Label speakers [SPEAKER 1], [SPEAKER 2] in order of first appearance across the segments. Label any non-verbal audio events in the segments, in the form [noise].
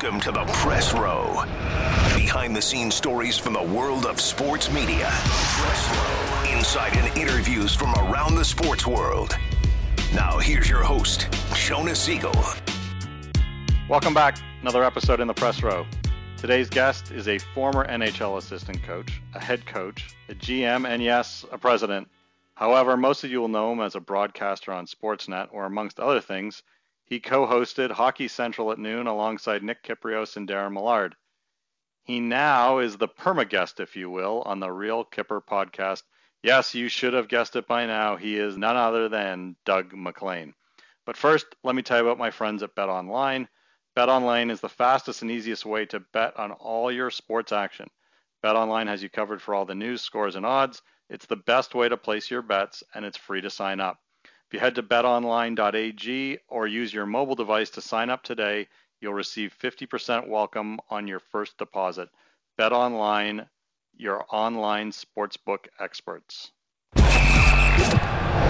[SPEAKER 1] Welcome to the press row. Behind the scenes stories from the world of sports media. Press row. Insight and interviews from around the sports world. Now, here's your host, Jonah Siegel.
[SPEAKER 2] Welcome back. Another episode in the press row. Today's guest is a former NHL assistant coach, a head coach, a GM, and yes, a president. However, most of you will know him as a broadcaster on Sportsnet, or amongst other things, he co hosted Hockey Central at noon alongside Nick Kypreos and Darren Millard. He now is the perma guest, if you will, on the Real Kyper podcast. Yes, you should have guessed it by now. He is none other than Doug MacLean. But first, let me tell you about my friends at Bet Online. Bet Online is the fastest and easiest way to bet on all your sports action. Bet Online has you covered for all the news, scores, and odds. It's the best way to place your bets, and it's free to sign up. If you head to betonline.ag or use your mobile device to sign up today, you'll receive 50% welcome on your first deposit. BetOnline, your online sportsbook experts.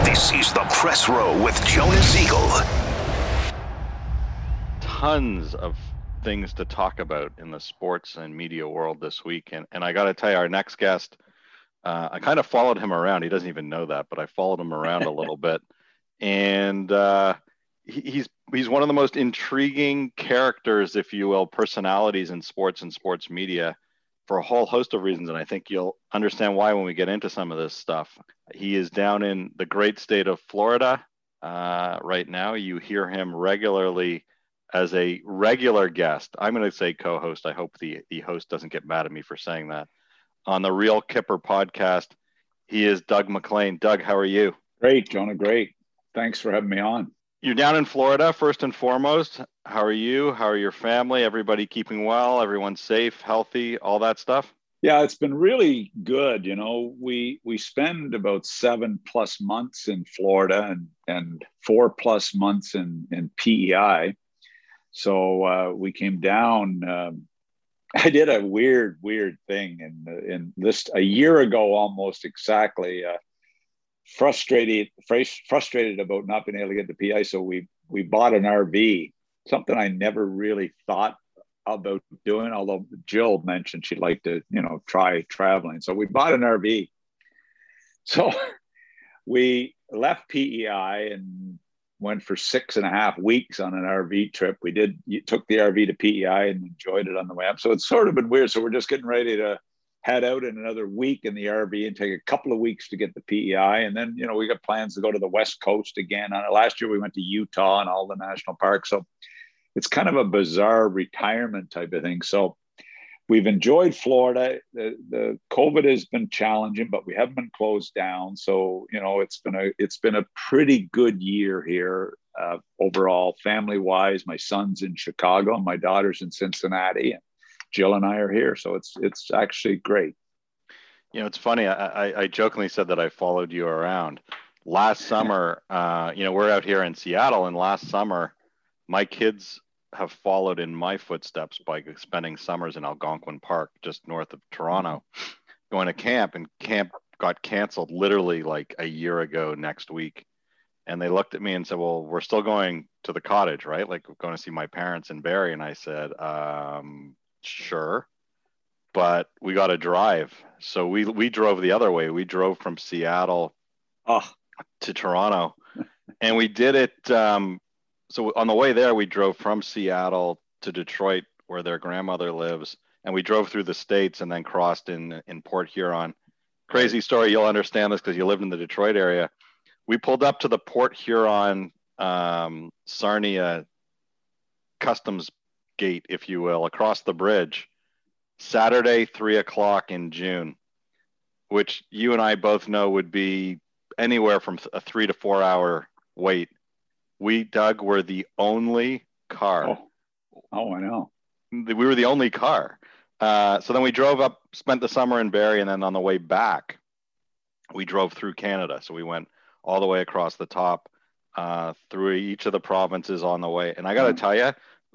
[SPEAKER 1] This is the press row with Jonah Siegel.
[SPEAKER 2] Tons of things to talk about in the sports and media world this week. And, and I got to tell you, our next guest, uh, I kind of followed him around. He doesn't even know that, but I followed him around a little [laughs] bit and uh, he, he's he's one of the most intriguing characters, if you will, personalities in sports and sports media for a whole host of reasons, and I think you'll understand why when we get into some of this stuff. He is down in the great state of Florida uh, right now. You hear him regularly as a regular guest. I'm going to say co-host. I hope the the host doesn't get mad at me for saying that. On the Real Kyper podcast, he is Doug MacLean. Doug, how are you?
[SPEAKER 3] Great, Jonah. Great. Thanks for having me on.
[SPEAKER 2] You're down in Florida, first and foremost. How are you? How are your family? Everybody keeping well? Everyone safe, healthy, all that stuff?
[SPEAKER 3] Yeah, it's been really good. You know, we we spend about seven plus months in Florida and and four plus months in in PEI. So uh, we came down. Um, [laughs] I did a weird, weird thing, and in this a year ago, almost exactly. Uh, frustrated frustrated about not being able to get the PI. So we we bought an RV, something I never really thought about doing. Although Jill mentioned she'd like to, you know, try traveling. So we bought an RV. So [laughs] we left PEI and went for six and a half weeks on an RV trip. We did took the RV to PEI and enjoyed it on the way up. So it's sort of been weird. So we're just getting ready to head out in another week in the RV and take a couple of weeks to get the PEI. And then, you know, we got plans to go to the West Coast again. Last year, we went to Utah and all the national parks. So it's kind of a bizarre retirement type of thing. So we've enjoyed Florida. The, the COVID has been challenging, but we haven't been closed down. So, you know, it's been a, it's been a pretty good year here uh, overall, family wise. My son's in Chicago and my daughter's in Cincinnati. And Jill and I are here. So it's it's actually great.
[SPEAKER 2] You know, it's funny. I, I, I jokingly said that I followed you around last [laughs] summer. Uh, you know, we're out here in Seattle, and last summer, my kids have followed in my footsteps by spending summers in Algonquin Park, just north of Toronto, going to camp. And camp got canceled literally like a year ago next week. And they looked at me and said, "Well, we're still going to the cottage, right? Like going to see my parents in Barrie." And I said, um, sure but we got to drive so we we drove the other way we drove from seattle
[SPEAKER 3] oh.
[SPEAKER 2] to toronto [laughs] and we did it um, so on the way there we drove from seattle to Detroit, where their grandmother lives, and we drove through the states and then crossed in in Port Huron. Crazy story. You'll understand this because you lived in the Detroit area. We pulled up to the Port Huron um, Sarnia customs gate, if you will, across the bridge, Saturday, three o'clock in June, which you and I both know would be anywhere from a three to four hour wait. We, Doug, were the only car.
[SPEAKER 3] Oh, oh I know.
[SPEAKER 2] We were the only car. Uh, so then we drove up, spent the summer in Barrie, and then on the way back, we drove through Canada. So we went all the way across the top uh, through each of the provinces on the way. And I got to mm-hmm. tell you,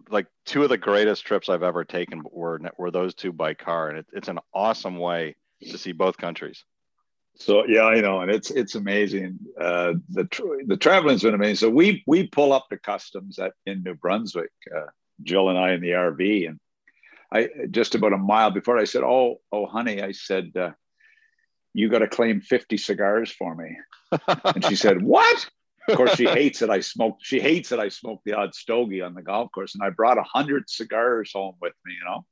[SPEAKER 2] like two of the greatest trips I've ever taken were were those two by car, and it, it's an awesome way to see both countries.
[SPEAKER 3] So yeah, I know, and it's it's amazing. Uh, the the traveling's been amazing. So we we pull up to customs at in New Brunswick, uh, Jill and I in the RV, and I just about a mile before I said, "Oh, oh, honey," I said, uh, "You got to claim fifty cigars for me," [laughs] and she said, "What?" Of course, she hates that I smoke. She hates that I smoke the odd stogie on the golf course, and I brought a hundred cigars home with me. You know,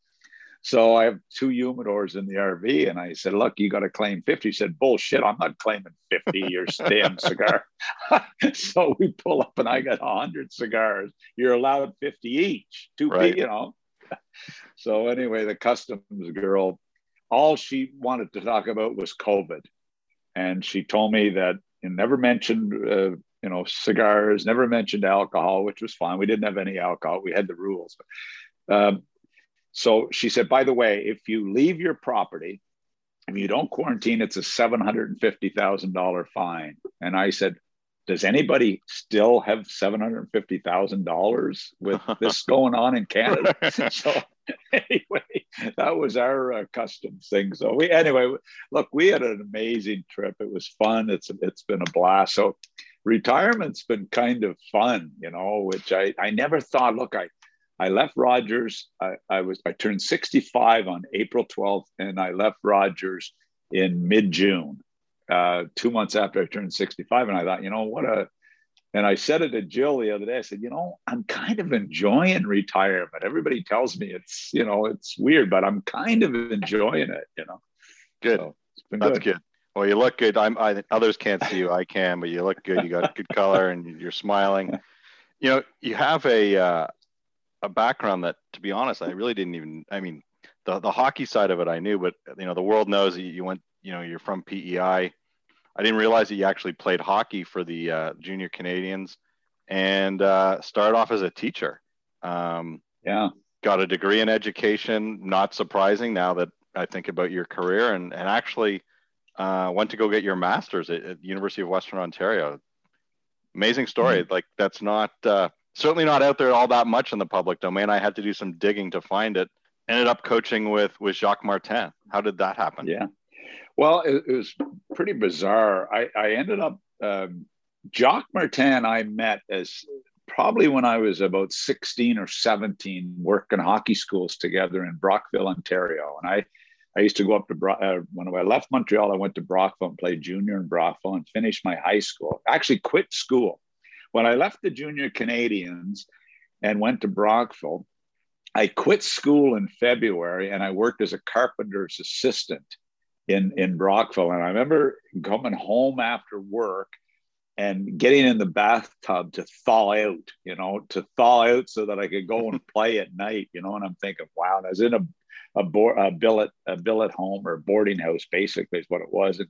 [SPEAKER 3] so I have two humidors in the RV, and I said, "Look, you got to claim 50. She said, "Bullshit! I'm not claiming 50. Your damn cigar." [laughs] so we pull up, and I got hundred cigars. You're allowed 50 each. Two, right. you know. [laughs] so anyway, the customs girl, all she wanted to talk about was COVID, and she told me that and never mentioned uh, you know, cigars, never mentioned alcohol, which was fine. We didn't have any alcohol. We had the rules. Um, so she said, by the way, if you leave your property, if you don't quarantine, it's a $750,000 fine. And I said, does anybody still have $750,000 with [laughs] this going on in Canada? [laughs] so anyway, that was our uh, customs thing. So we, anyway, look, we had an amazing trip. It was fun. It's, it's been a blast. So retirement's been kind of fun, you know, which I, I never thought, look, I, I left Rogers. I, I was, I turned 65 on April 12th and I left Rogers in mid June, uh, two months after I turned 65. And I thought, you know, what a, and I said it to Jill the other day. I said, you know, I'm kind of enjoying retirement. Everybody tells me it's, you know, it's weird, but I'm kind of enjoying it, you know.
[SPEAKER 2] Good. So That's good. good. Well, you look good. I'm. I, others can't see you. I can, but you look good. You got good color, and you're smiling. [laughs] You know, you have a uh, a background that, to be honest, I really didn't even. I mean, the the hockey side of it I knew, but you know, the world knows you, you went. You know, you're from PEI. I didn't realize that you actually played hockey for the uh, junior Canadiens and uh, started off as a teacher. Um,
[SPEAKER 3] yeah.
[SPEAKER 2] Got a degree in education. Not surprising now that I think about your career, and and actually uh, went to go get your master's at, at, the University of Western Ontario. Amazing story. Mm-hmm. Like that's not uh, certainly not out there all that much in the public domain. I had to do some digging to find it. Ended up coaching with with Jacques Martin. How did that happen?
[SPEAKER 3] Yeah, well, it, it was pretty bizarre. I, I ended up um, Jacques Martin. I met as probably when I was about 16 or 17, working hockey schools together in Brockville, Ontario, and I I used to go up to Bro- uh, when I left Montreal. I went to Brockville and played junior in Brockville and finished my high school. Actually, quit school when I left the junior Canadiens and went to Brockville. I quit school in February and I worked as a carpenter's assistant in in Brockville. And I remember coming home after work and getting in the bathtub to thaw out, you know, to thaw out so that I could go and [laughs] play at night, you know. And I'm thinking, wow, and I was in a a, board, a billet a billet home or boarding house basically is what it was and,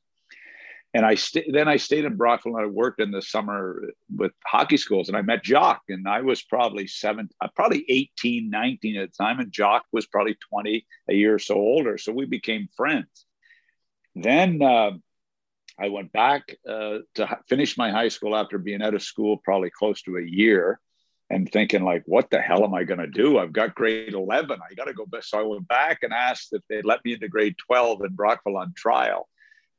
[SPEAKER 3] and I st- then I stayed in Brockville and I worked in the summer with hockey schools and I met Jacques and I was probably seven, uh, probably 18, 19 at the time. And Jacques was probably 20, a year or so older. So we became friends. Then uh, I went back uh, to finish my high school after being out of school probably close to a year and thinking like, what the hell am I going to do? I've got grade 11. I got to go back. So I went back and asked if they'd let me into grade 12 in Brockville on trial.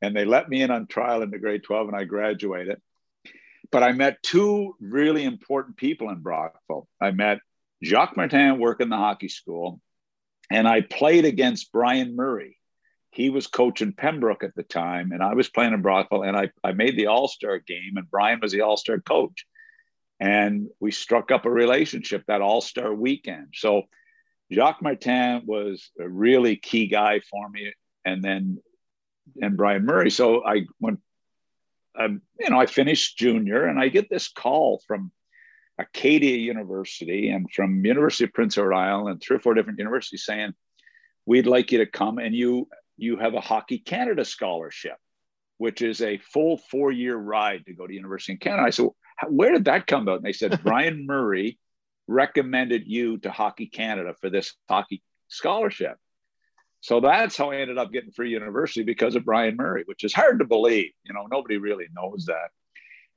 [SPEAKER 3] And they let me in on trial into grade 12 and I graduated. But I met two really important people in Brockville. I met Jacques Martin working the hockey school and I played against Brian Murray. He was coaching Pembroke at the time and I was playing in Brockville and I, I made the all-star game and Brian was the all-star coach and we struck up a relationship that All Star weekend. So Jacques Martin was a really key guy for me, and then and Brian Murray. So I went, um, you know, I finished junior, and I get this call from Acadia University and from University of Prince Edward Island and three or four different universities saying, "We'd like you to come, and you you have a Hockey Canada scholarship." which is a full four year ride to go to University in Canada. I said, where did that come about? And they said, Brian Murray recommended you to Hockey Canada for this hockey scholarship. So that's how I ended up getting free university because of Brian Murray, which is hard to believe. You know, nobody really knows that.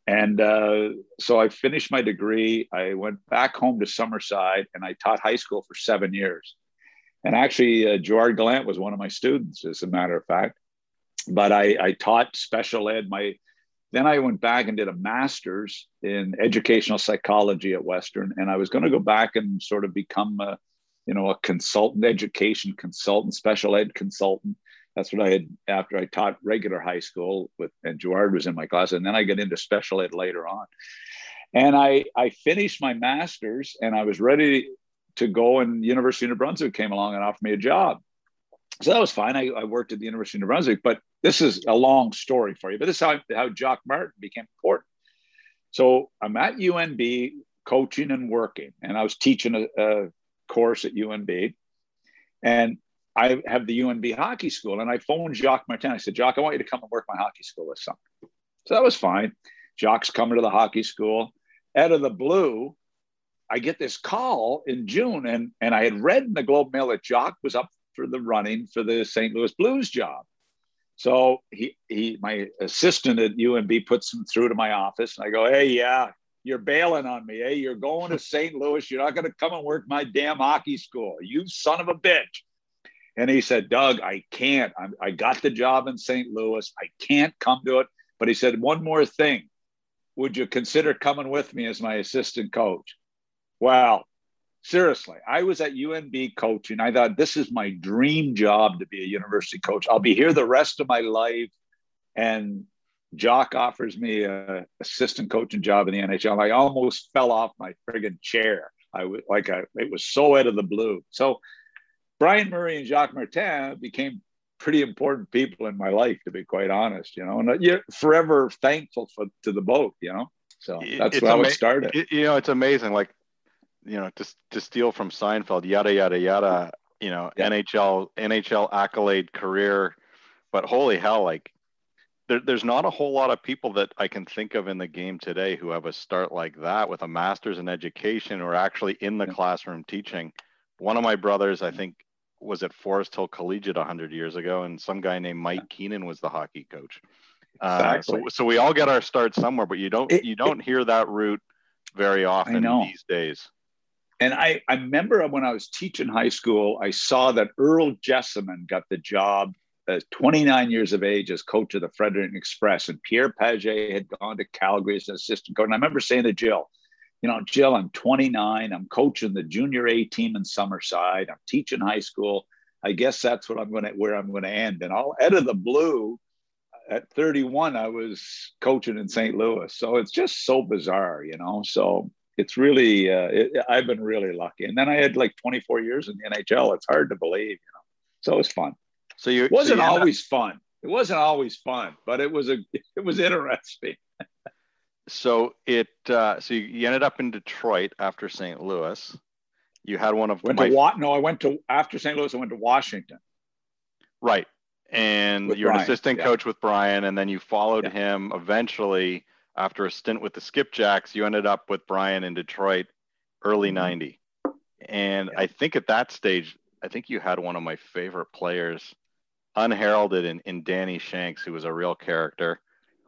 [SPEAKER 3] And uh, so I finished my degree. I went back home to Summerside and I taught high school for seven years. And actually, uh, Gerard Gallant was one of my students, as a matter of fact but I, I taught special ed. My then I went back and did a master's in educational psychology at Western, and I was going to go back and sort of become a, you know, a consultant, education consultant, special ed consultant. That's what I had after I taught regular high school with, and Gerard was in my class, and then I got into special ed later on. And I I finished my master's, and I was ready to go, and University of New Brunswick came along and offered me a job. So that was fine. I, I worked at the University of New Brunswick, but this is a long story for you, but this is how, how Jacques Martin became important. So I'm at UNB coaching and working, and I was teaching a, a course at UNB. And I have the UNB hockey school, and I phoned Jacques Martin. I said, Jacques, I want you to come and work my hockey school this summer. So that was fine. Jacques coming to the hockey school. Out of the blue, I get this call in June, and, and I had read in the Globe Mail that Jacques was up for the running for the St. Louis Blues job. So he he my assistant at UNB puts him through to my office, and I go, "Hey, yeah, you're bailing on me. Hey, you're going to St. Louis. You're not going to come and work my damn hockey school. You son of a bitch." And he said, "Doug, I can't. I'm, I got the job in St. Louis. I can't come to it." But he said, "One more thing. Would you consider coming with me as my assistant coach?" Well, seriously, I was at UNB coaching. I thought this is my dream job to be a university coach. I'll be here the rest of my life. And Jacques offers me a assistant coaching job in the NHL. I almost fell off my friggin' chair. I was like, I, it was so out of the blue. So Brian Murray and Jacques Martin became pretty important people in my life, to be quite honest. You know, and uh, you're forever thankful for to the boat. You know, so that's it's how ama- it started.
[SPEAKER 2] It, you know, it's amazing. Like you know, to, to steal from Seinfeld, yada, yada, yada, you know, yeah. NHL, NHL accolade career. But holy hell, like there, there's not a whole lot of people that I can think of in the game today who have a start like that with a master's in education or actually in the yeah. classroom teaching. One of my brothers, I think, was at Forest Hill Collegiate 100 years ago, and some guy named Mike yeah. Keenan was the hockey coach. Exactly. Uh, so, so we all get our start somewhere, but you don't it, you don't it, hear that route very often these days
[SPEAKER 3] and I, I remember when I was teaching high school, I saw that Earl Jessiman got the job at 29 years of age as coach of the Fredericton Express. And Pierre Pagé had gone to Calgary as an assistant coach. And I remember saying to Jill, you know, Jill, I'm 29. I'm coaching the junior A team in Summerside. I'm teaching high school. I guess that's what I'm going to, where I'm going to end. And all out of the blue, at 31, I was coaching in St. Louis. So it's just so bizarre, you know. So it's really uh, it, I've been really lucky. And then I had like 24 years in the NHL. It's hard to believe, you know. So it was fun. So you wasn't so always fun. It wasn't always fun, but it was a [laughs] it was interesting.
[SPEAKER 2] so it uh, so you ended up in Detroit after St. Louis. You had one of
[SPEAKER 3] went my... to Wa- no, I went to after St. Louis. I went to Washington.
[SPEAKER 2] Right, and with you're Brian. an assistant yeah. coach with Brian, and then you followed yeah. him eventually after a stint with the Skipjacks, you ended up with Brian in Detroit early 90. Mm-hmm. And yeah. I think at that stage, I think you had one of my favorite players, unheralded in, in Danny Shanks, who was a real character.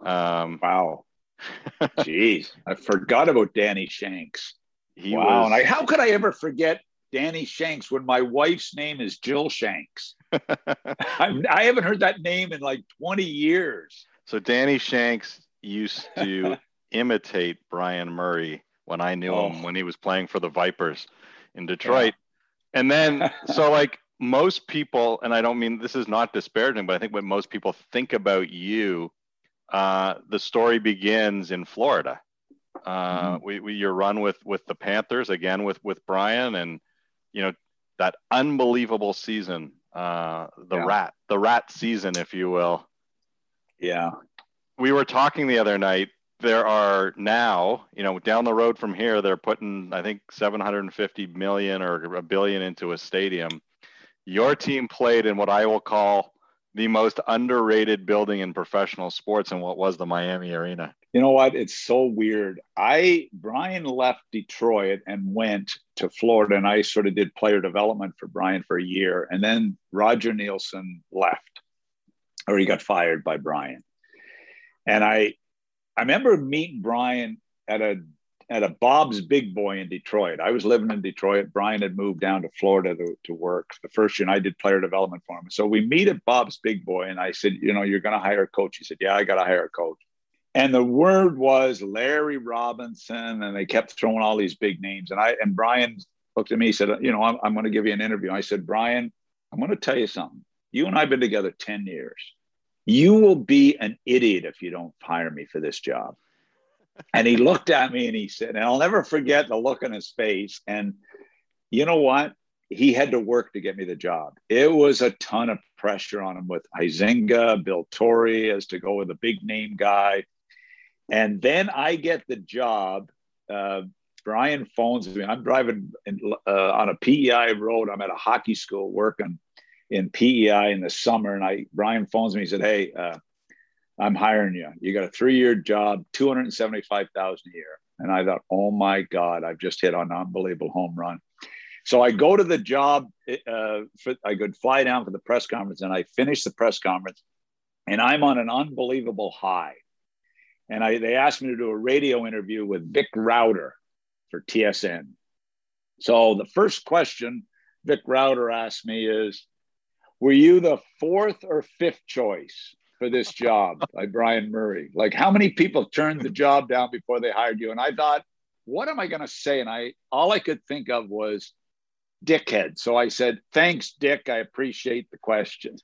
[SPEAKER 3] Um, wow. [laughs] Jeez, I forgot about Danny Shanks. He wow. Was, and I, how could I ever forget Danny Shanks when my wife's name is Jill Shanks? [laughs] [laughs] I, I haven't heard that name in like 20 years.
[SPEAKER 2] So Danny Shanks used [laughs] to imitate Brian Murray when I knew oh. him when he was playing for the Vipers in Detroit. Yeah. And then, [laughs] so like most people, and I don't mean this is not disparaging, but I think when most people think about you, uh, the story begins in Florida. Uh, mm-hmm. we, we your run with with the Panthers again with with Brian, and you know that unbelievable season, uh, the yeah. rat, the rat season, if you will.
[SPEAKER 3] Yeah.
[SPEAKER 2] We were talking the other night. There are now, you know, down the road from here, they're putting, I think, 750 million or a billion into a stadium. Your team played in what I will call the most underrated building in professional sports and what was the Miami Arena.
[SPEAKER 3] You know what? It's so weird. I Brian left Detroit and went to Florida, and I sort of did player development for Brian for a year, and then Roger Neilson left, or he got fired by Brian, and I I remember meeting Brian at a at a Bob's Big Boy in Detroit. I was living in Detroit. Brian had moved down to Florida to, to work. The first year I did player development for him. So we meet at Bob's Big Boy, and I said, You know, you're going to hire a coach. He said, Yeah, I got to hire a coach. And the word was Larry Robinson, and they kept throwing all these big names. And I and Brian looked at me, said, You know, I'm, I'm going to give you an interview. I said, Brian, I'm going to tell you something. You and I have been together 10 years. You will be an idiot if you don't hire me for this job and he looked at me and he said, and I'll never forget the look on his face. And you know what? He had to work to get me the job. It was a ton of pressure on him with Huizenga, Bill Torrey as to go with a big name guy. And then I get the job. Uh, Brian phones me. I'm driving in, uh, on a PEI road. I'm at a hockey school working in PEI in the summer. And I Brian phones me. He said, Hey, uh, I'm hiring you. You got a three year job, 275,000 a year. And I thought, oh my God, I've just hit an unbelievable home run. So I go to the job. Uh, for, I could fly down for the press conference and I finish the press conference and I'm on an unbelievable high. And I, they asked me to do a radio interview with Vic Rauter for TSN. So the first question Vic Rauter asked me is, were you the fourth or fifth choice? for this job by Brian Murray. Like, how many people turned the job down before they hired you? And I thought, what am I going to say? And I, all I could think of was dickhead. So I said, thanks, Dick. I appreciate the question.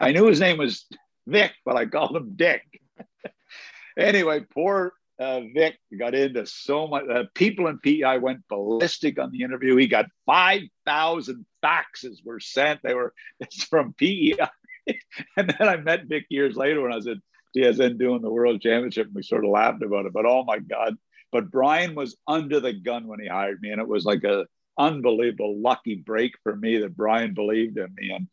[SPEAKER 3] I knew his name was Vic, but I called him Dick. [laughs] anyway, poor uh, Vic got into so much. Uh, people in PEI went ballistic on the interview. He got 5,000 faxes were sent. They were [laughs] it's from PEI [laughs] and then I met Vic years later when I was at TSN doing the World Championship, and we sort of laughed about it. But oh my God! But Brian was under the gun when he hired me, and it was like a unbelievable lucky break for me that Brian believed in me, and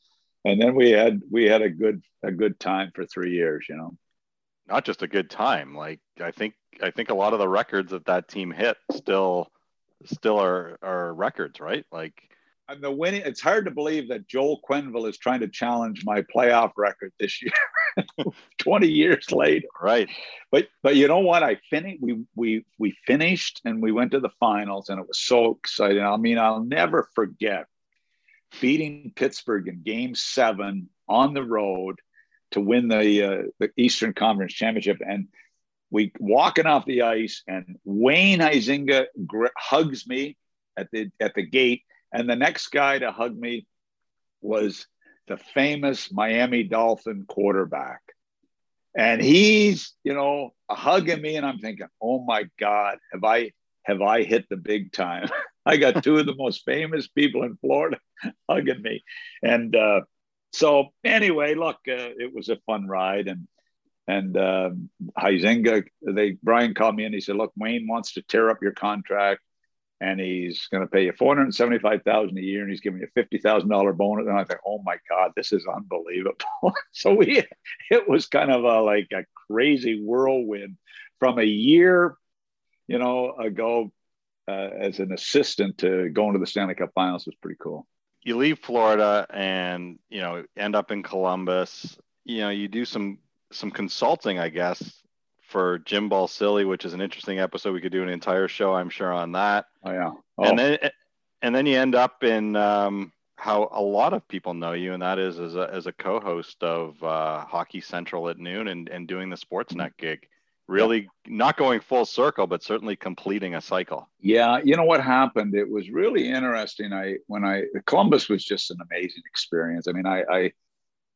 [SPEAKER 3] and then we had we had a good a good time for three years, you know.
[SPEAKER 2] Not just a good time, like I think I think a lot of the records that that team hit still still are are records, right? Like
[SPEAKER 3] and the winning. It's hard to believe that Joel Quenneville is trying to challenge my playoff record this year, [laughs] twenty years later.
[SPEAKER 2] Right.
[SPEAKER 3] But but you know what? I finished. We we we finished and we went to the finals, and it was so exciting. I mean, I'll never forget beating Pittsburgh in Game Seven on the road to win the uh, the Eastern Conference Championship, and we walking off the ice, and Wayne Huizenga hugs me at the at the gate and the next guy to hug me was the famous Miami Dolphin quarterback. And he's, you know, hugging me, and I'm thinking, oh my God, have I have I hit the big time? [laughs] I got two of the most famous people in Florida [laughs] hugging me. And uh, so anyway, look, uh, it was a fun ride. And and uh, Huizenga, they Brian called me and he said, look, Wayne wants to tear up your contract and he's going to pay you 475,000 a year and he's giving you a $50,000 bonus. And I think, oh my God, this is unbelievable. [laughs] so we, it was kind of a, like a crazy whirlwind from a year, you know, ago uh, as an assistant to going to the Stanley Cup finals was pretty cool.
[SPEAKER 2] You leave Florida and, you know, end up in Columbus, you know, you do some, some consulting, I guess, for Jim Balsillie, which is an interesting episode. We could do an entire show, I'm sure, on that.
[SPEAKER 3] Oh yeah. Oh.
[SPEAKER 2] And then and then you end up in um, how a lot of people know you, and that is as a, as a co-host of uh, Hockey Central at noon and, and doing the Sportsnet gig. Really not going full circle, but certainly completing a cycle.
[SPEAKER 3] Yeah, you know what happened? It was really interesting. I when I Columbus was just an amazing experience. I mean, I I,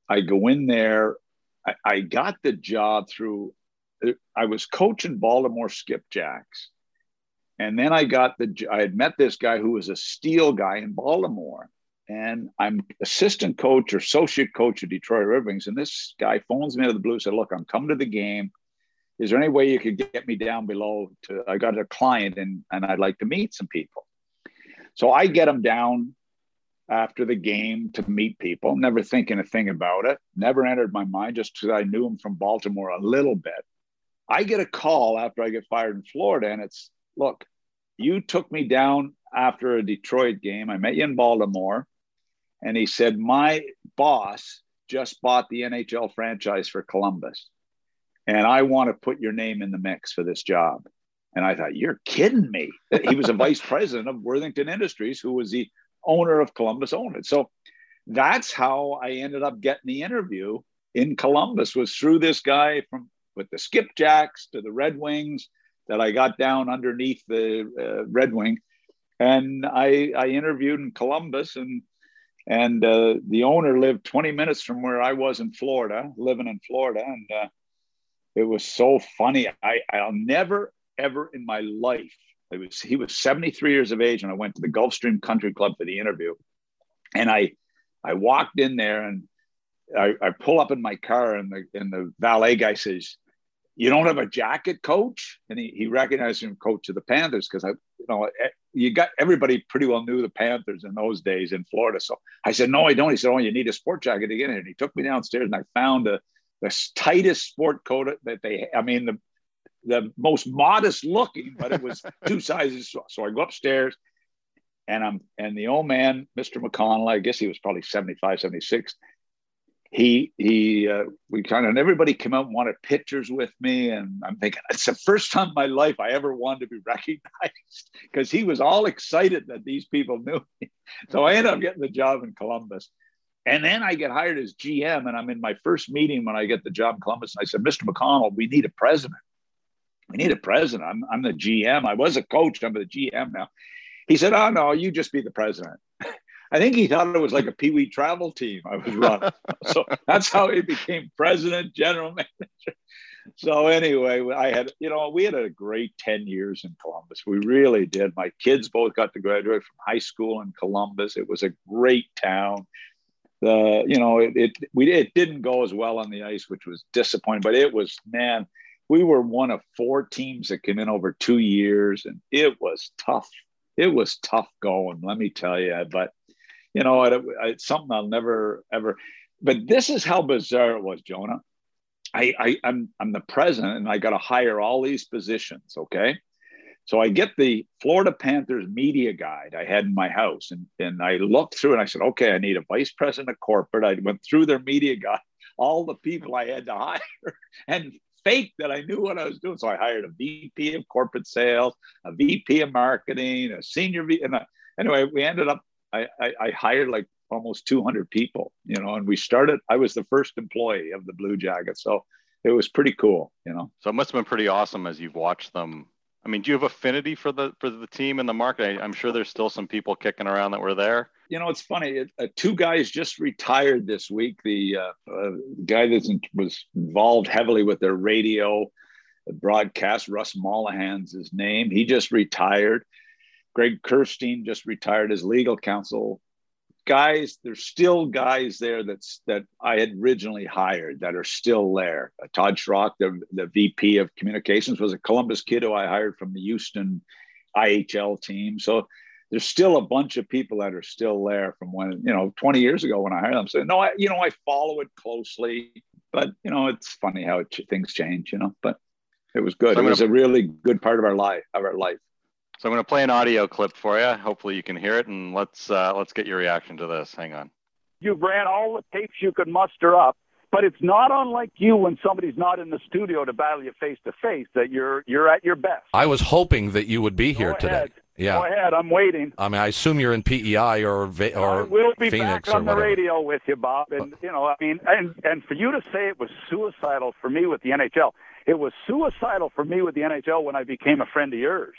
[SPEAKER 3] I go in there. I, I got the job through I was coaching Baltimore Skipjacks, And then I got the, I had met this guy who was a steel guy in Baltimore. And I'm assistant coach or associate coach at Detroit Red Wings. And this guy phones me out of the blue, said, Look, I'm coming to the game. Is there any way you could get me down below to I got a client and, and I'd like to meet some people. So I get him down after the game to meet people, never thinking a thing about it, never entered my mind just because I knew him from Baltimore a little bit. I get a call after I get fired in Florida, and it's look, you took me down after a Detroit game. I met you in Baltimore, and he said, My boss just bought the NHL franchise for Columbus, and I want to put your name in the mix for this job. And I thought, You're kidding me. He was a [laughs] vice president of Worthington Industries, who was the owner of Columbus owned it. So that's how I ended up getting the interview in Columbus was through this guy from with the skipjacks to the Red Wings that I got down underneath the uh, Red Wing, and I I interviewed in Columbus and and uh, the owner lived 20 minutes from where I was in Florida, living in Florida, and uh, it was so funny. I I'll never ever in my life. It was he was 73 years of age, and I went to the Gulfstream Country Club for the interview, and I I walked in there and I, I pull up in my car, and the and the valet guy says, you don't have a jacket coach and he, he recognized him coach of the panthers because i you know you got everybody pretty well knew the panthers in those days in florida so i said no i don't he said oh you need a sport jacket to get in and he took me downstairs and i found a, the tightest sport coat that they i mean the the most modest looking but it was [laughs] two sizes. So, so i go upstairs and i'm and the old man mr mcconnell i guess he was probably 75 76 he he uh, we kind of and everybody came out and wanted pictures with me. And i'm thinking it's the first time in my life i ever wanted to be [laughs] recognized because he was all excited that these people knew me. So i ended up getting the job in columbus and then i get hired as gm and i'm in my first meeting when i get the job in columbus and i said mr mcconnell we need a president we need a president i'm, I'm the gm i was a coach i'm the gm now he said oh no you just be the president [laughs] I think he thought it was like a Pee Wee travel team I was running. [laughs] so that's how he became president, general manager. So anyway, I had, you know, we had a great 10 years in Columbus. We really did. My kids both got to graduate from high school in Columbus. It was a great town. The, you know, it, it we it didn't go as well on the ice, which was disappointing, but it was, man, we were one of four teams that came in over two years, and it was tough. It was tough going, let me tell you. But you know, it, it's something I'll never ever. But this is how bizarre it was, Jonah. I, I I'm I'm the president, and I got to hire all these positions. Okay, so I get the Florida Panthers media guide I had in my house, and and I looked through, and I said, okay, I need a vice president of corporate. I went through their media guide, [laughs] all the people I had to hire, [laughs] and fake that I knew what I was doing. So I hired a VP of corporate sales, a VP of marketing, a senior V. And I, anyway, we ended up I, I, I hired like almost 200 people, you know, and we started, I was the first employee of the Blue Jackets. So it was pretty cool, you know.
[SPEAKER 2] So it must have been pretty awesome as you've watched them. I mean, do you have affinity for the for the team and the market? I, am sure there's still some people kicking around that were there.
[SPEAKER 3] You know, it's funny. It, uh, two guys just retired this week. The uh, uh, guy that was involved heavily with their radio broadcast, Russ Mollahan's his name. He just retired. Greg Kirstein just retired as legal counsel. Guys, there's still guys there that's that I had originally hired that are still there. Uh, Todd Sharrock, the, the VP of communications, was a Columbus kid who I hired from the Houston IHL team. So there's still a bunch of people that are still there from when you know 20 years ago when I hired them. So no, I you know I follow it closely, but you know it's funny how it, things change, you know. But it was good. So it was gonna, a really good part of our life of our life.
[SPEAKER 2] So I'm going to play an audio clip for you. Hopefully you can hear it, and let's uh, let's get your reaction to this. Hang on.
[SPEAKER 4] You've ran all the tapes you could muster up, but it's not unlike you when somebody's not in the studio to battle you face to face that you're you're at your best.
[SPEAKER 5] I was hoping that you would be here today. Yeah.
[SPEAKER 4] Go ahead. I'm waiting.
[SPEAKER 5] I mean, I assume you're in PEI or or
[SPEAKER 4] we'll be
[SPEAKER 5] Phoenix
[SPEAKER 4] back on
[SPEAKER 5] the
[SPEAKER 4] radio with you, Bob. And you know, I mean, and and for you to say it was suicidal for me with the NHL, it was suicidal for me with the NHL when I became a friend of yours.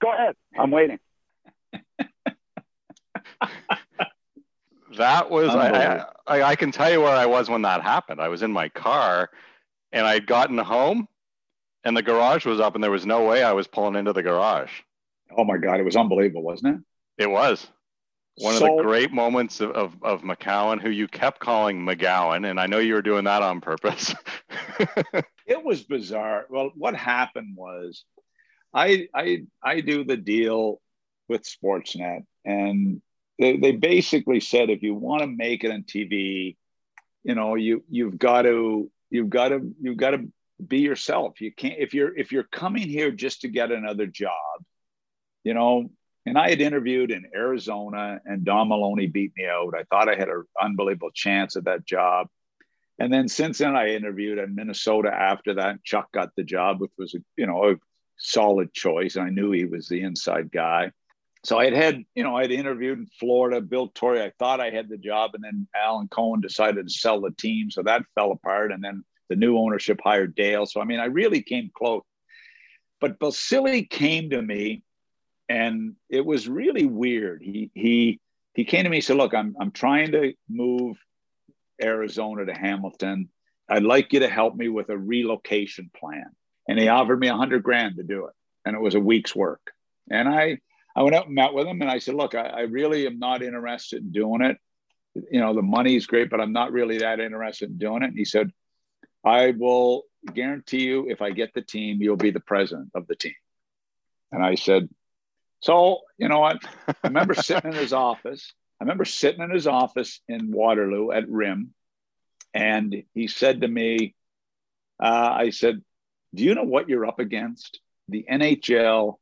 [SPEAKER 4] Go ahead. I'm waiting. [laughs]
[SPEAKER 2] that was I, I, I can tell you where I was when that happened. I was in my car and I'd gotten home and the garage was up and there was no way I was pulling into the garage.
[SPEAKER 3] Oh my God, it was unbelievable, wasn't
[SPEAKER 2] it? It was. One so, of the great moments of, of, of McCown, who you kept calling McGowan, and I know you were doing that on purpose. [laughs]
[SPEAKER 3] it was bizarre. Well, what happened was I I I do the deal with Sportsnet, and they, they basically said if you want to make it on TV, you know, you you've got to you've got to you've got to be yourself. You can't if you're if you're coming here just to get another job, you know. And I had interviewed in Arizona, and Don Maloney beat me out. I thought I had an unbelievable chance at that job. And then since then, I interviewed in Minnesota after that. Chuck got the job, which was you know a solid choice. I knew he was the inside guy. So I had had, you know, I had interviewed in Florida, Bill Torrey. I thought I had the job, and then Alan Cohen decided to sell the team, so that fell apart. And then the new ownership hired Dale. So I mean, I really came close. But Balsillie came to me, and it was really weird. He he he came to me and said, "Look, I'm I'm trying to move Arizona to Hamilton. I'd like you to help me with a relocation plan." And he offered me a hundred grand to do it, and it was a week's work. And I I went out and met with him, and I said, "Look, I, I really am not interested in doing it. You know, the money is great, but I'm not really that interested in doing it." And he said, "I will guarantee you, if I get the team, you'll be the president of the team." And I said, "So, you know what? I remember [laughs] sitting in his office. I remember sitting in his office in Waterloo at RIM, and he said to me, uh, I said, do you know what you're up against? The NHL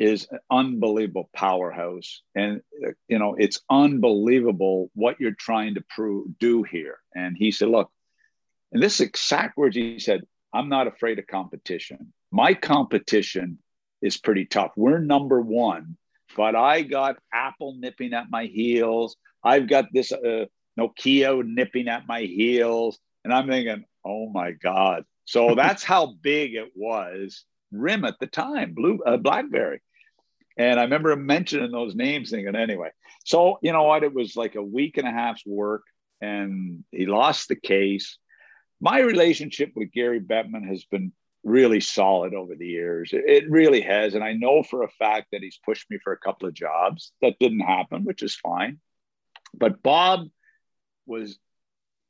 [SPEAKER 3] is an unbelievable powerhouse. And you know it's unbelievable what you're trying to prove do here. And he said look and this is exact words he said i'm not afraid of competition. My competition is pretty tough. We're number one but i got apple nipping at my heels. I've got this uh, nokia nipping at my heels. And i'm thinking oh my god so that's how big it was rim at the time blue uh, blackberry and I remember him mentioning those names, thinking, anyway. So, you know what? It was like a week and a half's work, and he lost the case. My relationship with Gary Bettman has been really solid over the years. It really has. And I know for a fact that he's pushed me for a couple of jobs. That didn't happen, which is fine. But Bob was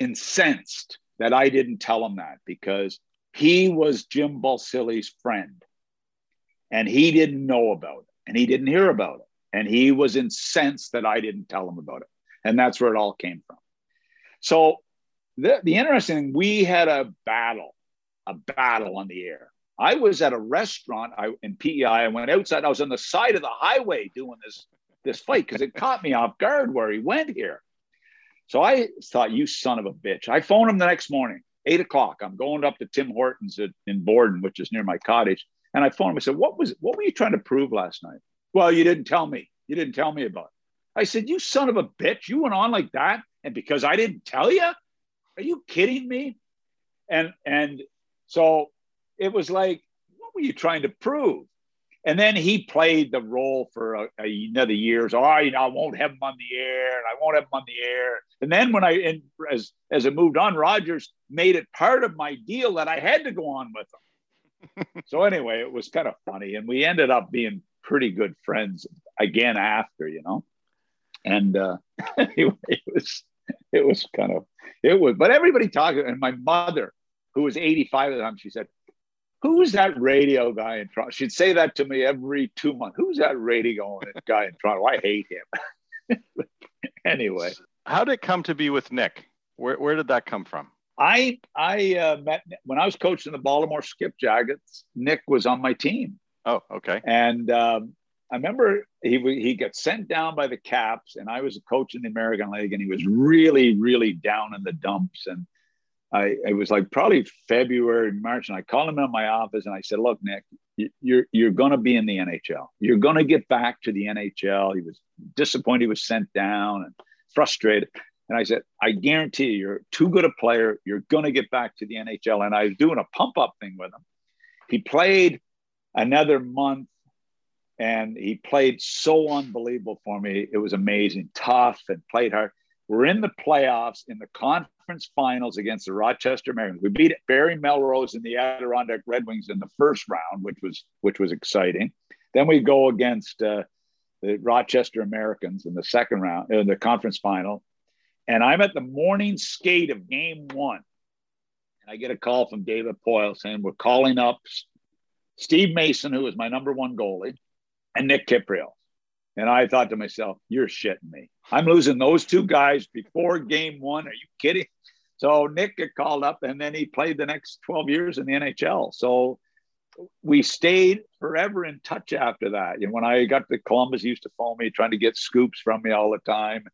[SPEAKER 3] incensed that I didn't tell him that because he was Jim Balsillie's friend and he didn't know about it and he didn't hear about it. And he was incensed that I didn't tell him about it. And that's where it all came from. So the, the interesting thing, we had a battle, a battle on the air. I was at a restaurant I, in PEI. I went outside. I was on the side of the highway doing this, this fight because it caught me off guard where he went here. So I thought, you son of a bitch. I phoned him the next morning, eight o'clock. I'm going up to Tim Hortons at, in Borden, which is near my cottage. And I phoned him. I said, "What was? What were you trying to prove last night?" Well, you didn't tell me. You didn't tell me about it. I said, "You son of a bitch! You went on like that, and because I didn't tell you? Are you kidding me?" And and so it was like, "What were you trying to prove?" And then he played the role for a, a, another year. So I, you know, I won't have him on the air, and I won't have him on the air. And then when I, and as as it moved on, Rogers made it part of my deal that I had to go on with him [laughs] so anyway, it was kind of funny, and we ended up being pretty good friends again after, you know. And uh, [laughs] anyway, it was it was kind of it was, but everybody talking, and my mother, who was 85 at the time, she said, "Who's that radio guy in Toronto?" She'd say that to me every two months. Who's that radio guy in Toronto? I hate him. [laughs] anyway,
[SPEAKER 2] how did it come to be with Nick? Where where did that come from?
[SPEAKER 3] I I uh, met when I was coaching the Baltimore Skipjackets. Nick was on my team.
[SPEAKER 2] Oh, okay.
[SPEAKER 3] And um, I remember he he got sent down by the Caps, and I was a coach in the American League, and he was really really down in the dumps. And I it was like probably February March, and I called him in my office, and I said, "Look, Nick, you're you're going to be in the NHL. You're going to get back to the NHL." He was disappointed he was sent down and frustrated. And I said, I guarantee you, you're too good a player. You're going to get back to the NHL. And I was doing a pump up thing with him. He played another month and he played so unbelievable for me. It was amazing, tough, and played hard. We're in the playoffs in the conference finals against the Rochester Americans. We beat Barry Melrose and the Adirondack Red Wings in the first round, which was which was exciting. Then we go against uh, the Rochester Americans in the second round, in the conference final. And I'm at the morning skate of game one. And I get a call from David Poile saying, We're calling up Steve Mason, who was my number one goalie, and Nick Kypreos. And I thought to myself, You're shitting me. I'm losing those two guys before game one. Are you kidding? So Nick got called up and then he played the next 12 years in the NHL. So we stayed forever in touch after that. And when I got to Columbus, he used to phone me trying to get scoops from me all the time.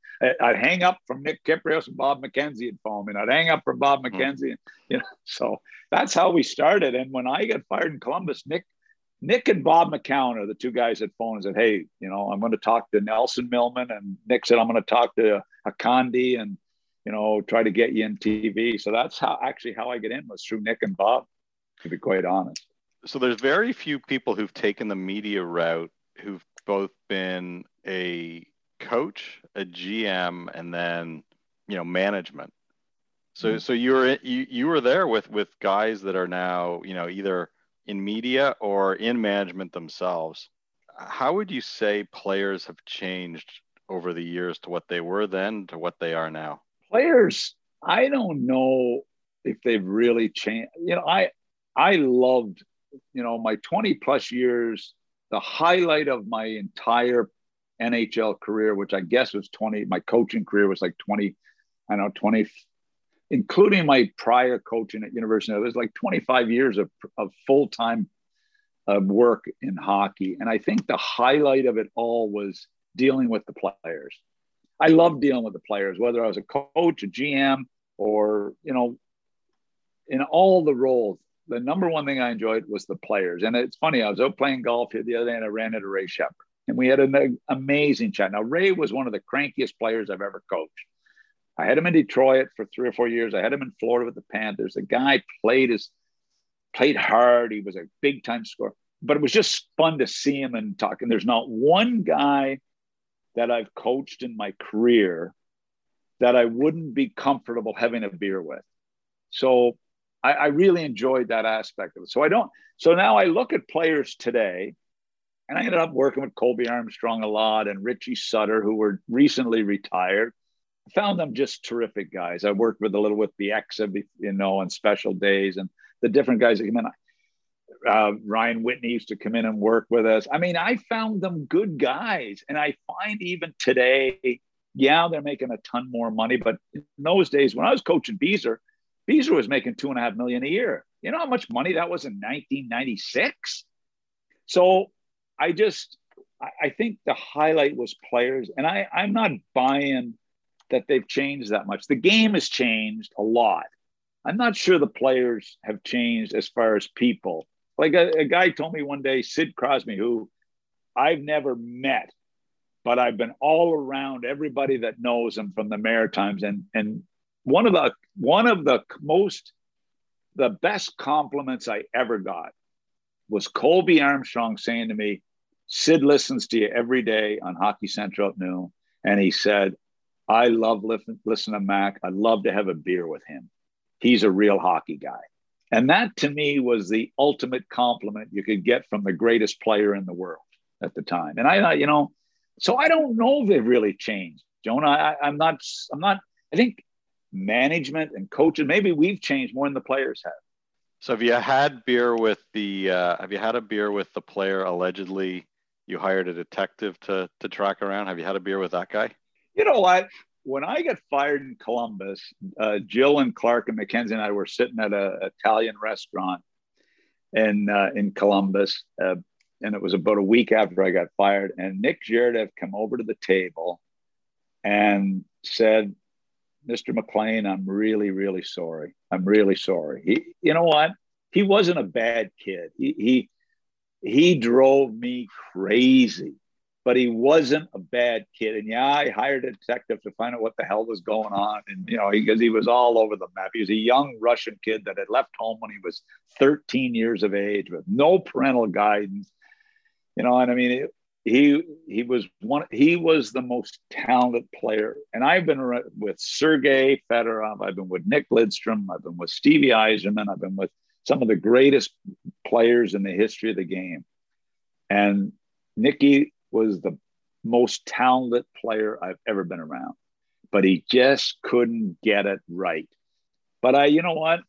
[SPEAKER 3] I'd hang up from Nick Kypreos and Bob McKenzie and phone me. And I'd hang up from Bob mm-hmm. McKenzie. And, you know, so that's how we started. And when I got fired in Columbus, Nick Nick and Bob McCown are the two guys that phoned and said, Hey, you know, I'm going to talk to Nelson Millman. And Nick said, I'm going to talk to Akandi and, you know, try to get you in TV. So that's how actually how I get in was through Nick and Bob, to be quite honest
[SPEAKER 2] so there's very few people who've taken the media route who've both been a coach, a GM, and then you know management. So mm-hmm. so you were you you were there with with guys that are now you know either in media or in management themselves. How would you say players have changed over the years to what they were then to what they are now?
[SPEAKER 3] Players, I don't know if they've really changed. You know, I I loved you know, my 20 plus years, the highlight of my entire NHL career, which I guess was 20, my coaching career was like 20, I don't know, 20, including my prior coaching at University. It was like 25 years of, of full time uh, work in hockey. And I think the highlight of it all was dealing with the players. I love dealing with the players, whether I was a coach, a GM, or, you know, in all the roles the number one thing I enjoyed was the players. And it's funny, I was out playing golf here the other day and I ran into Ray Sheppard. And we had an amazing chat. Now, Ray was one of the crankiest players I've ever coached. I had him in Detroit for three or four years. I had him in Florida with the Panthers. The guy played his played hard. He was a big time scorer. But it was just fun to see him and talk. And there's not one guy that I've coached in my career that I wouldn't be comfortable having a beer with. So I, I really enjoyed that aspect of it. So I don't. So now I look at players today, and I ended up working with Colby Armstrong a lot and Richie Sutter, who were recently retired. Found them just terrific guys. I worked with a little with the Bieksa, you know, on special days and the different guys that come in. Uh, Ryan Whitney used to come in and work with us. I mean, I found them good guys. And I find even today, yeah, they're making a ton more money. But in those days, when I was coaching Beezer, Beezer was making two and a half million a year. You know how much money that was in 1996? So I just, I think the highlight was players, and I, I'm not buying that they've changed that much. The game has changed a lot. I'm not sure the players have changed as far as people. Like a, a guy told me one day, Sid Crosby, who I've never met, but I've been all around everybody that knows him from the Maritimes, and and one of the one of the most the best compliments I ever got was Colby Armstrong saying to me, Sid listens to you every day on Hockey Central at noon. And he said, I love listen, listen to Mac. I'd love to have a beer with him. He's a real hockey guy. And that to me was the ultimate compliment you could get from the greatest player in the world at the time. And I thought, you know, so I don't know if they've really changed. Jonah, I, I'm not, I'm not, I think management and coaches. Maybe we've changed more than the players have.
[SPEAKER 2] So have you had beer with the? Uh, have you had a beer with the player allegedly? You hired a detective to to track around. Have you had a beer with that guy?
[SPEAKER 3] You know what? When I got fired in Columbus, uh, Jill and Clark and Mackenzie and I were sitting at an Italian restaurant in uh, in Columbus, uh, and it was about a week after I got fired. And Nick Zherdev come over to the table and said, Mr. McLean, I'm really, really sorry. I'm really sorry. He, you know what? He wasn't a bad kid. He, he, he drove me crazy, but he wasn't a bad kid. And yeah, I hired a detective to find out what the hell was going on. And, you know, because he, he was all over the map. He was a young Russian kid that had left home when he was 13 years of age with no parental guidance. You know, and I mean, it, he he was one he was the most talented player and i've been with sergey fedorov i've been with nick lidstrom i've been with stevie yzerman i've been with some of the greatest players in the history of the game and Nicky was the most talented player I've ever been around, but he just couldn't get it right. But I, you know what?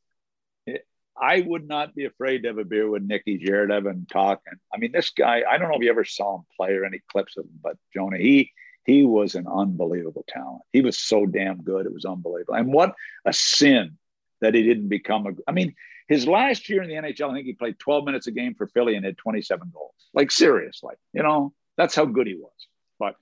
[SPEAKER 3] I would not be afraid to have a beer with Nicky Zherdev and talk. And I mean, this guy, I don't know if you ever saw him play or any clips of him, but Jonah, he he was an unbelievable talent. He was so damn good. It was unbelievable. And what a sin that he didn't become a. I mean, his last year in the NHL, I think he played 12 minutes a game for Philly and had 27 goals. Like seriously, you know, that's how good he was. But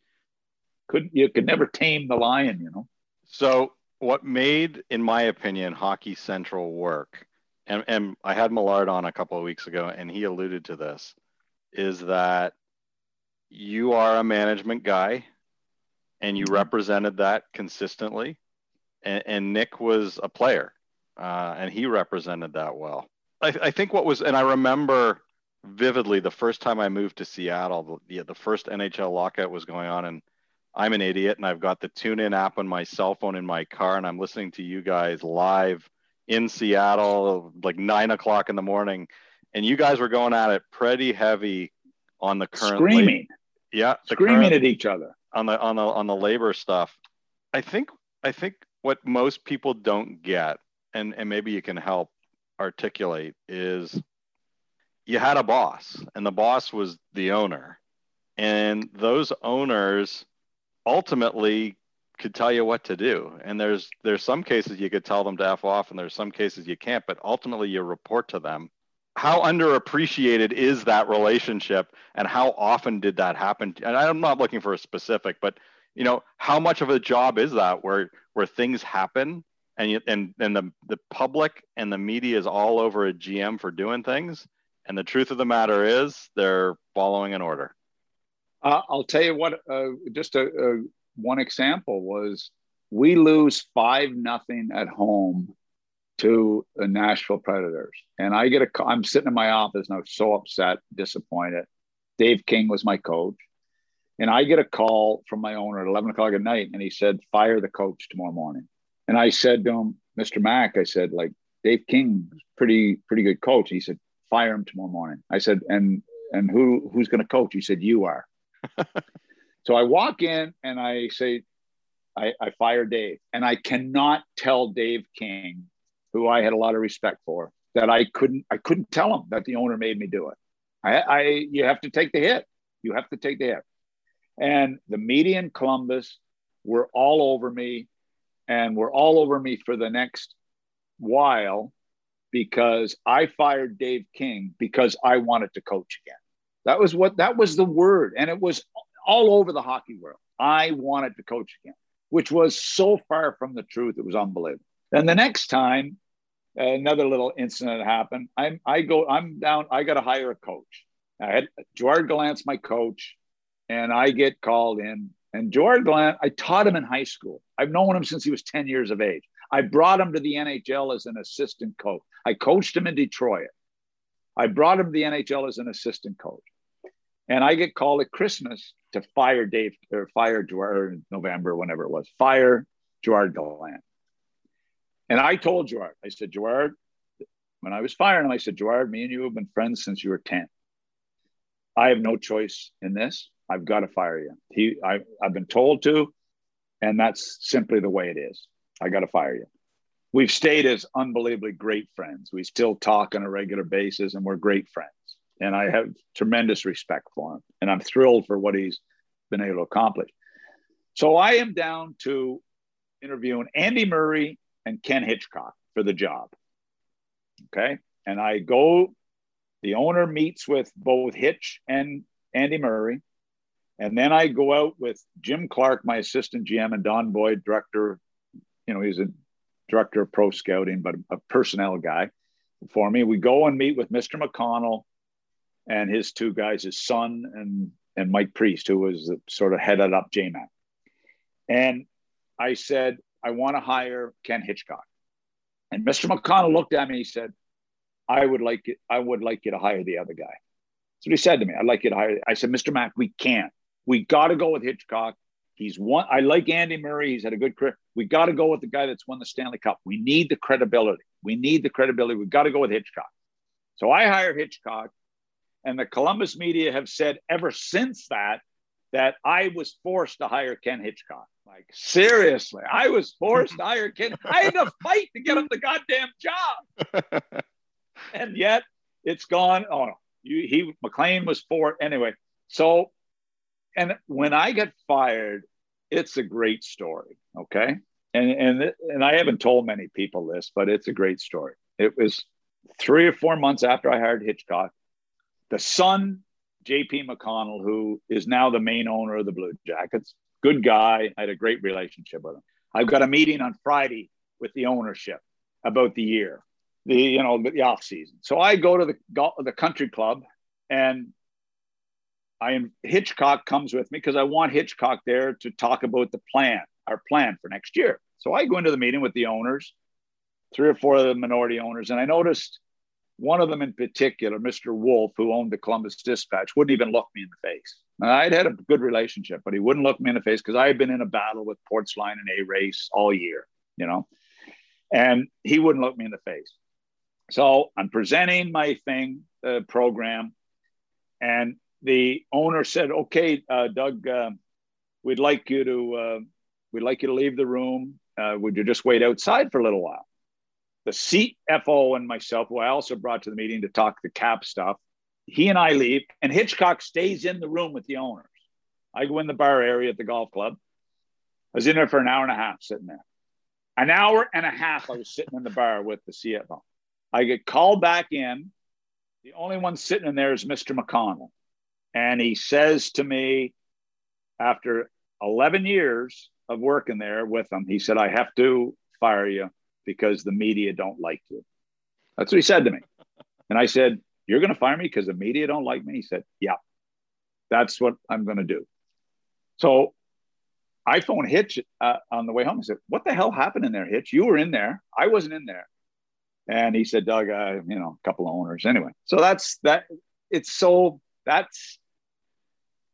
[SPEAKER 3] could you could never tame the lion, you know.
[SPEAKER 2] So what made, in my opinion, Hockey Central work, and, and I had Millard on a couple of weeks ago, and he alluded to this, is that you are a management guy and you mm-hmm. represented that consistently. And, and Nick was a player, uh, and he represented that well. I, I, think what was, and I remember vividly the first time I moved to Seattle, the, the first NHL lockout was going on, and I'm an idiot, and I've got the TuneIn app on my cell phone in my car, and I'm listening to you guys live in Seattle, like nine o'clock in the morning, and you guys were going at it pretty heavy on the current
[SPEAKER 3] screaming,
[SPEAKER 2] yeah,
[SPEAKER 3] screaming current, at each other
[SPEAKER 2] on the on the on the labor stuff. I think I think what most people don't get, and and maybe you can help articulate, is you had a boss, and the boss was the owner, and those owners ultimately could tell you what to do. And there's there's some cases you could tell them to f off, and there's some cases you can't. But ultimately, you report to them how underappreciated is that relationship and how often did that happen and i'm not looking for a specific but you know how much of a job is that where where things happen and you, and and the the public and the media is all over a gm for doing things and the truth of the matter is they're following an order
[SPEAKER 3] uh, i'll tell you what uh, just a, a one example was we lose five nothing at home to the Nashville Predators. And I get a I'm sitting in my office and I was so upset, disappointed. Dave King was my coach. And I get a call from my owner at 11 o'clock at night and he said, fire the coach tomorrow morning. And I said to him, Mr. Mack, I said, like, Dave King, pretty, pretty good coach. He said, fire him tomorrow morning. I said, and, and who, who's going to coach? He said, you are. [laughs] so I walk in and I say, I, I fire Dave and I cannot tell Dave King who I had a lot of respect for, that I couldn't I couldn't tell him that the owner made me do it. I, I you have to take the hit. You have to take the hit. And the media in Columbus were all over me and were all over me for the next while because I fired Dave King because I wanted to coach again. That was what that was the word. And it was all over the hockey world. I wanted to coach again, which was so far from the truth. It was unbelievable. And the next time another little incident happened. I'm I go I'm down. I got to hire a coach. I had Gerard Gallant's my coach, and I get called in. And Gerard Gallant, I taught him in high school. I've known him since he was 10 years of age. I brought him to the NHL as an assistant coach. I coached him in Detroit. I brought him to the NHL as an assistant coach. And I get called at Christmas to fire Dave or fire Gerard November, whenever it was, fire Gerard Gallant. And I told Gerard, I said, Gerard, when I was firing him, I said, Gerard, me and you have been friends since you were 10. I have no choice in this. I've got to fire you. He, I, I've been told to, and that's simply the way it is. I got to fire you. We've stayed as unbelievably great friends. We still talk on a regular basis, and we're great friends. And I have tremendous respect for him, and I'm thrilled for what he's been able to accomplish. So I am down to interviewing Andy Murray and Ken Hitchcock for the job. Okay. And I go, the owner meets with both Hitch and Andy Murray. And then I go out with Jim Clark, my assistant GM, and Don Boyd, director. You know, he's a director of pro scouting, but a personnel guy for me. We go and meet with Mr. McConnell and his two guys, his son and and Mike Priest, who was sort of headed up JMAC. And I said, I want to hire Ken Hitchcock. And Mr. McConnell looked at me. He said, I would like it. I would like you to hire the other guy. What he said to me. I'd like you to hire. I said, Mr. Mack, we can't. We got to go with Hitchcock. He's one. I like Andy Murray. He's had a good career. We got to go with the guy that's won the Stanley Cup. We need the credibility. We need the credibility. We got to go with Hitchcock. So I hire Hitchcock, and the Columbus media have said ever since that that I was forced to hire Ken Hitchcock. Like seriously, I was forced to [laughs] hire Ken. I had to fight to get him the goddamn job, [laughs] and yet it's gone. Oh no, you, he McLean was for it anyway. So, and when I get fired, it's a great story. Okay, and and and I haven't told many people this, but it's a great story. It was three or four months after I hired Hitchcock. The son, JP McConnell, who is now the main owner of the Blue Jackets, good guy. I had a great relationship with him. I've got a meeting on Friday with the ownership about the year, the you know the off season. So I go to the the country club, and I am Hitchcock comes with me because I want Hitchcock there to talk about the plan, our plan for next year. So I go into the meeting with the owners, three or four of the minority owners, and I noticed one of them in particular, Mr. Wolfe, who owned the Columbus Dispatch, wouldn't even look me in the face. And I'd had a good relationship, but he wouldn't look me in the face because I had been in a battle with Portzline and Arace all year, you know, and he wouldn't look me in the face. So I'm presenting my thing, uh, program, and the owner said, "Okay, uh, Doug, uh, we'd like you to uh, we'd like you to leave the room. Uh, would you just wait outside for a little while?" The CFO and myself, who I also brought to the meeting to talk the cap stuff, he and I leave, and Hitchcock stays in the room with the owners. I go in the bar area at the golf club. I was in there for an hour and a half sitting there. An hour and a half, I was sitting in the bar with the CFO. I get called back in. The only one sitting in there is Mr. McConnell. And he says to me, after 11 years of working there with him, he said, I have to fire you because the media don't like you. That's what he said to me. And I said, You're going to fire me because the media don't like me? He said, Yeah, that's what I'm going to do. So I phoned Hitch uh, on the way home. I said, What the hell happened in there, Hitch? You were in there. I wasn't in there. And he said, Doug, you know, a couple of owners. Anyway, so that's that. It's so that's,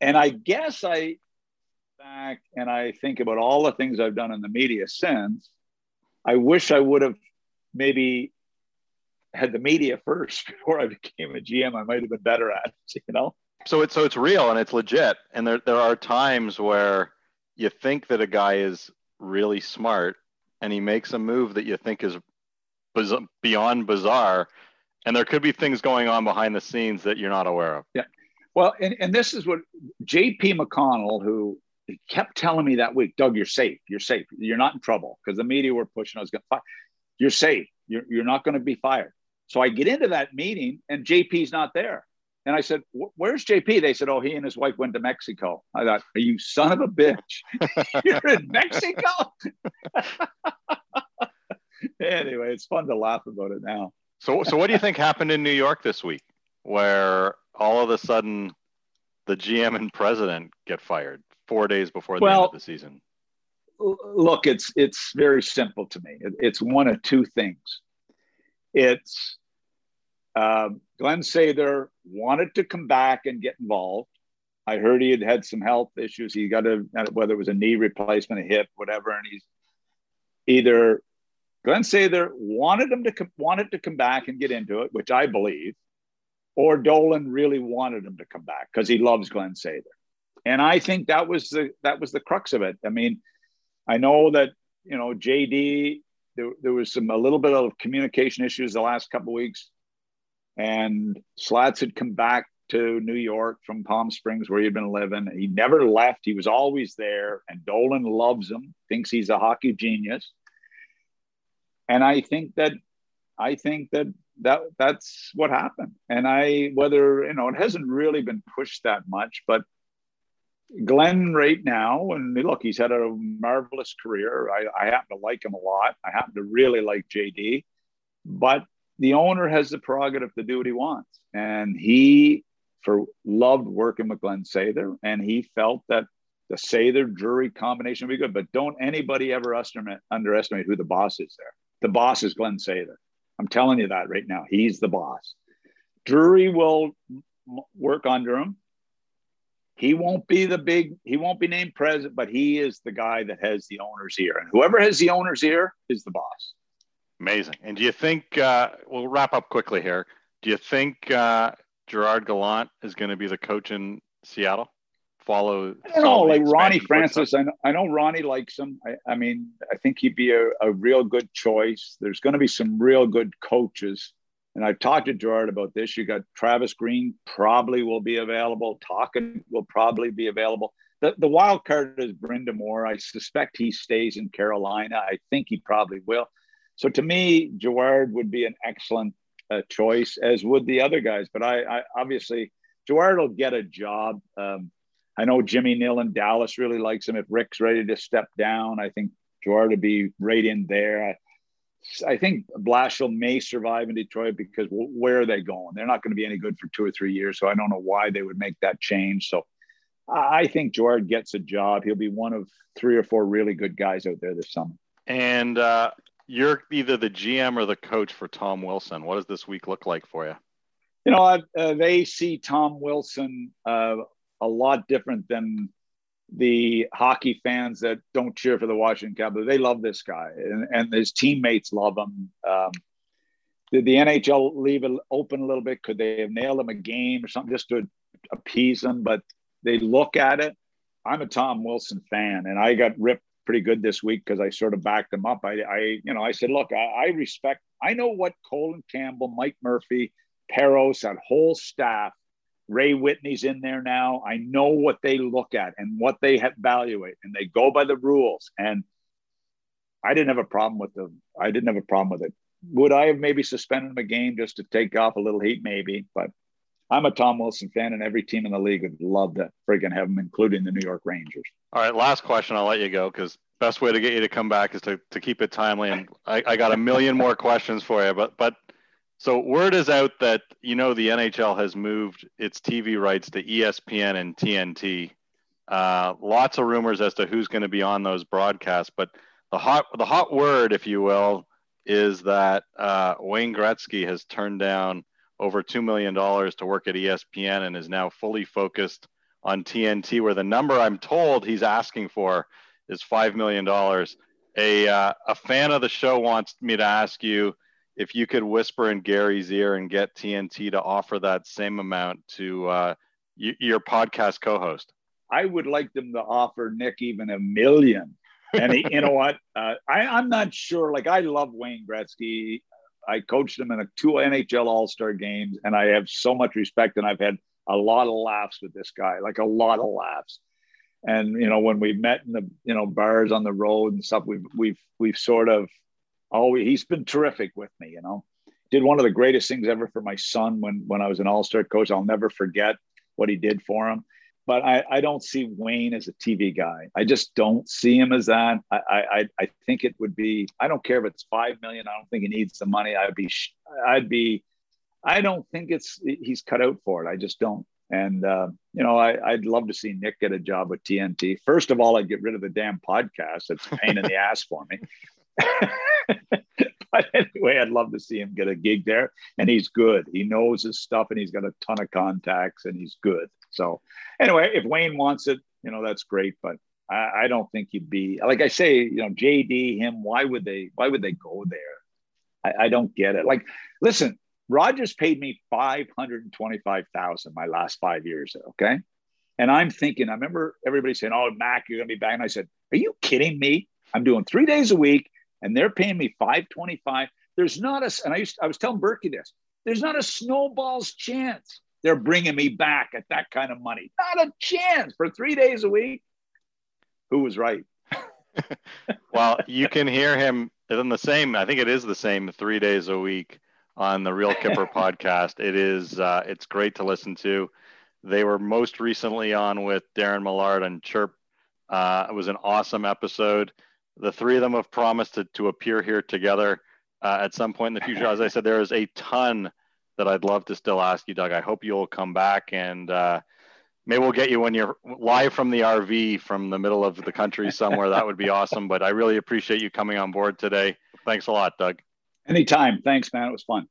[SPEAKER 3] and I guess I back and I think about all the things I've done in the media since. I wish I would have maybe had the media [laughs] first before I became a GM. I might have been better at it, you know.
[SPEAKER 2] So it's so it's real and it's legit. And there there are times where you think that a guy is really smart and he makes a move that you think is biz- beyond bizarre and there could be things going on behind the scenes that you're not aware of.
[SPEAKER 3] Yeah. Well, and, and this is what JP McConnell, who kept telling me that week, Doug, you're safe. You're safe. You're not in trouble because the media were pushing. I was going to fire. You're safe. You're, you're not going to be fired. So I get into that meeting and JP's not there. And I said, Where's JP? They said, Oh, he and his wife went to Mexico. I thought, Are you son of a bitch? [laughs] You're in Mexico? [laughs] anyway, it's fun to laugh about it now.
[SPEAKER 2] So, so what do you think happened in New York this week, where all of a sudden the GM and president get fired four days before the well, end of the season?
[SPEAKER 3] Look, it's it's very simple to me. It's one of two things. It's uh, Glenn Sather wanted to come back and get involved. I heard he had had some health issues. He got a whether it was a knee replacement, a hip, whatever, and he's either Glenn Sather wanted him to come, wanted to come back and get into it, which I believe, or Dolan really wanted him to come back because he loves Glenn Sather. And I think that was the that was the crux of it. I mean, I know that you know JD there, there was some a little bit of communication issues the last couple weeks, and Slats had come back to New York from Palm Springs where he'd been living. He never left. He was always there, and Dolan loves him, thinks he's a hockey genius and I think that I think that that that's what happened. And I whether you know it hasn't really been pushed that much, but Glenn right now, and look, he's had a marvelous career. I, I happen to like him a lot. I happen to really like JD, but the owner has the prerogative to do what he wants, and he for loved working with Glenn Sather, and he felt that the Sather Drury combination would be good. But don't anybody ever underestimate, underestimate who the boss is there. The boss is Glenn Sather. I'm telling you that right now. He's the boss. Drury will work under him. He won't be the big, he won't be named president, but he is the guy that has the owner's ear. And whoever has the owner's ear is the boss.
[SPEAKER 2] Amazing. And do you think, uh, we'll wrap up quickly here. Do you think uh, Gerard Gallant is going to be the coach in Seattle? Follow.
[SPEAKER 3] I don't know, like Ronnie Francis. I know, I know Ronnie likes him. I, I mean, I think he'd be a, a real good choice. There's going to be some real good coaches. And I've talked to Gerard about this. You got Travis Green probably will be available. Tocchet will probably be available. The, the wild card is Brind'Amour. I suspect he stays in Carolina. I think he probably will. So to me, Gerard would be an excellent uh, choice, as would the other guys. But I, I obviously Gerard will get a job. Um, I know Jimmy Nill in Dallas really likes him. If Rick's ready to step down, I think Gerard would be right in there. I, I think Blashill may survive in Detroit because where are they going? They're not going to be any good for two or three years. So I don't know why they would make that change. So I think Gerard gets a job. He'll be one of three or four really good guys out there this summer.
[SPEAKER 2] And uh, you're either the GM or the coach for Tom Wilson. What does this week look like for you?
[SPEAKER 3] You know, uh, they see Tom Wilson uh, a lot different than the hockey fans that don't cheer for the Washington Capitals. They love this guy, and, and his teammates love him. Um, did the NHL leave it open a little bit? Could they have nailed him a game or something just to appease him? But they look at it. I'm a Tom Wilson fan, and I got ripped pretty good this week because I sort of backed him up. I, I you know, I said, look, I, I, respect. I know what Colin Campbell, Mike Murphy, Parros, that whole staff. Ray Whitney's in there now. I know what they look at and what they evaluate, and they go by the rules. And I didn't have a problem with the. I didn't have a problem with it. Would I have maybe suspended him a game just to take off a little heat? Maybe, but I'm a Tom Wilson fan, and every team in the league would love to friggin' have him, including the New York Rangers.
[SPEAKER 2] All right, last question. I'll let you go because best way to get you to come back is to, to keep it timely. And I, I got a million more questions for you, but but so word is out that you know the NHL has moved its TV rights to ESPN and TNT. Uh, lots of rumors as to who's going to be on those broadcasts, but the hot the hot word, if you will, is that uh, Wayne Gretzky has turned down over $2 million to work at ESPN and is now fully focused on TNT, where the number I'm told he's asking for is $5 million. A, uh, a fan of the show wants me to ask you if you could whisper in Gary's ear and get TNT to offer that same amount to uh, y- your podcast co host.
[SPEAKER 3] I would like them to offer Nick even a million. And he, you know what? [laughs] Uh, I, I'm not sure. Like, I love Wayne Gretzky. I coached him in a two NHL All Star games, and I have so much respect. And I've had a lot of laughs with this guy, like a lot of laughs. And you know, when we met in the you know bars on the road and stuff, we've we've we've sort of always he's been terrific with me. You know, did one of the greatest things ever for my son when when I was an All Star coach. I'll never forget what he did for him but I, I don't see Wayne as a TV guy. I just don't see him as that. I, I, I think it would be. I don't care if it's five million. I don't think he needs the money. I'd be, I'd be. I don't think it's he's cut out for it. I just don't. And uh, you know, I, would love to see Nick get a job with TNT. First of all, I'd get rid of the damn podcast. It's a pain in the ass for me. [laughs] [laughs] but anyway, I'd love to see him get a gig there. And he's good. He knows his stuff, and he's got a ton of contacts, and he's good. So anyway, if Wayne wants it, you know, that's great. But I, I don't think he'd be like I say, you know, JD, him, why would they why would they go there? I, I don't get it. Like, listen, Rogers paid me five hundred and twenty-five thousand my last five years. Okay. And I'm thinking, I remember everybody saying, Oh, Mac, you're gonna be back. And I said, Are you kidding me? I'm doing three days a week and they're paying me 525. There's not a and I used I was telling Berkey this, there's not a snowball's chance they're bringing me back at that kind of money. Not a chance for three days a week. Who was right? [laughs]
[SPEAKER 2] well, you can hear him in the same. I think it is the same three days a week on the Real Kyper [laughs] podcast. It is. Uh, it's great to listen to. They were most recently on with Darren Millard and Chirp. Uh, it was an awesome episode. The three of them have promised to, to appear here together uh, at some point in the future. As I said, there is a ton that I'd love to still ask you, Doug. I hope you'll come back and uh, maybe we'll get you when you're live from the RV from the middle of the country somewhere. that would be awesome. But I really appreciate you coming on board today. Thanks a lot, Doug.
[SPEAKER 3] Anytime. Thanks, man. It was fun.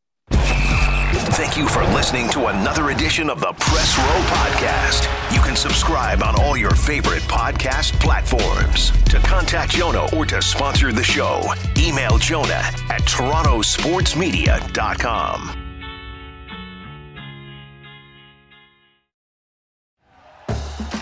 [SPEAKER 1] Thank you for listening to another edition of the Press Row Podcast. You can subscribe on all your favorite podcast platforms. To contact Jonah or to sponsor the show, email Jonah at torontosportsmedia.com.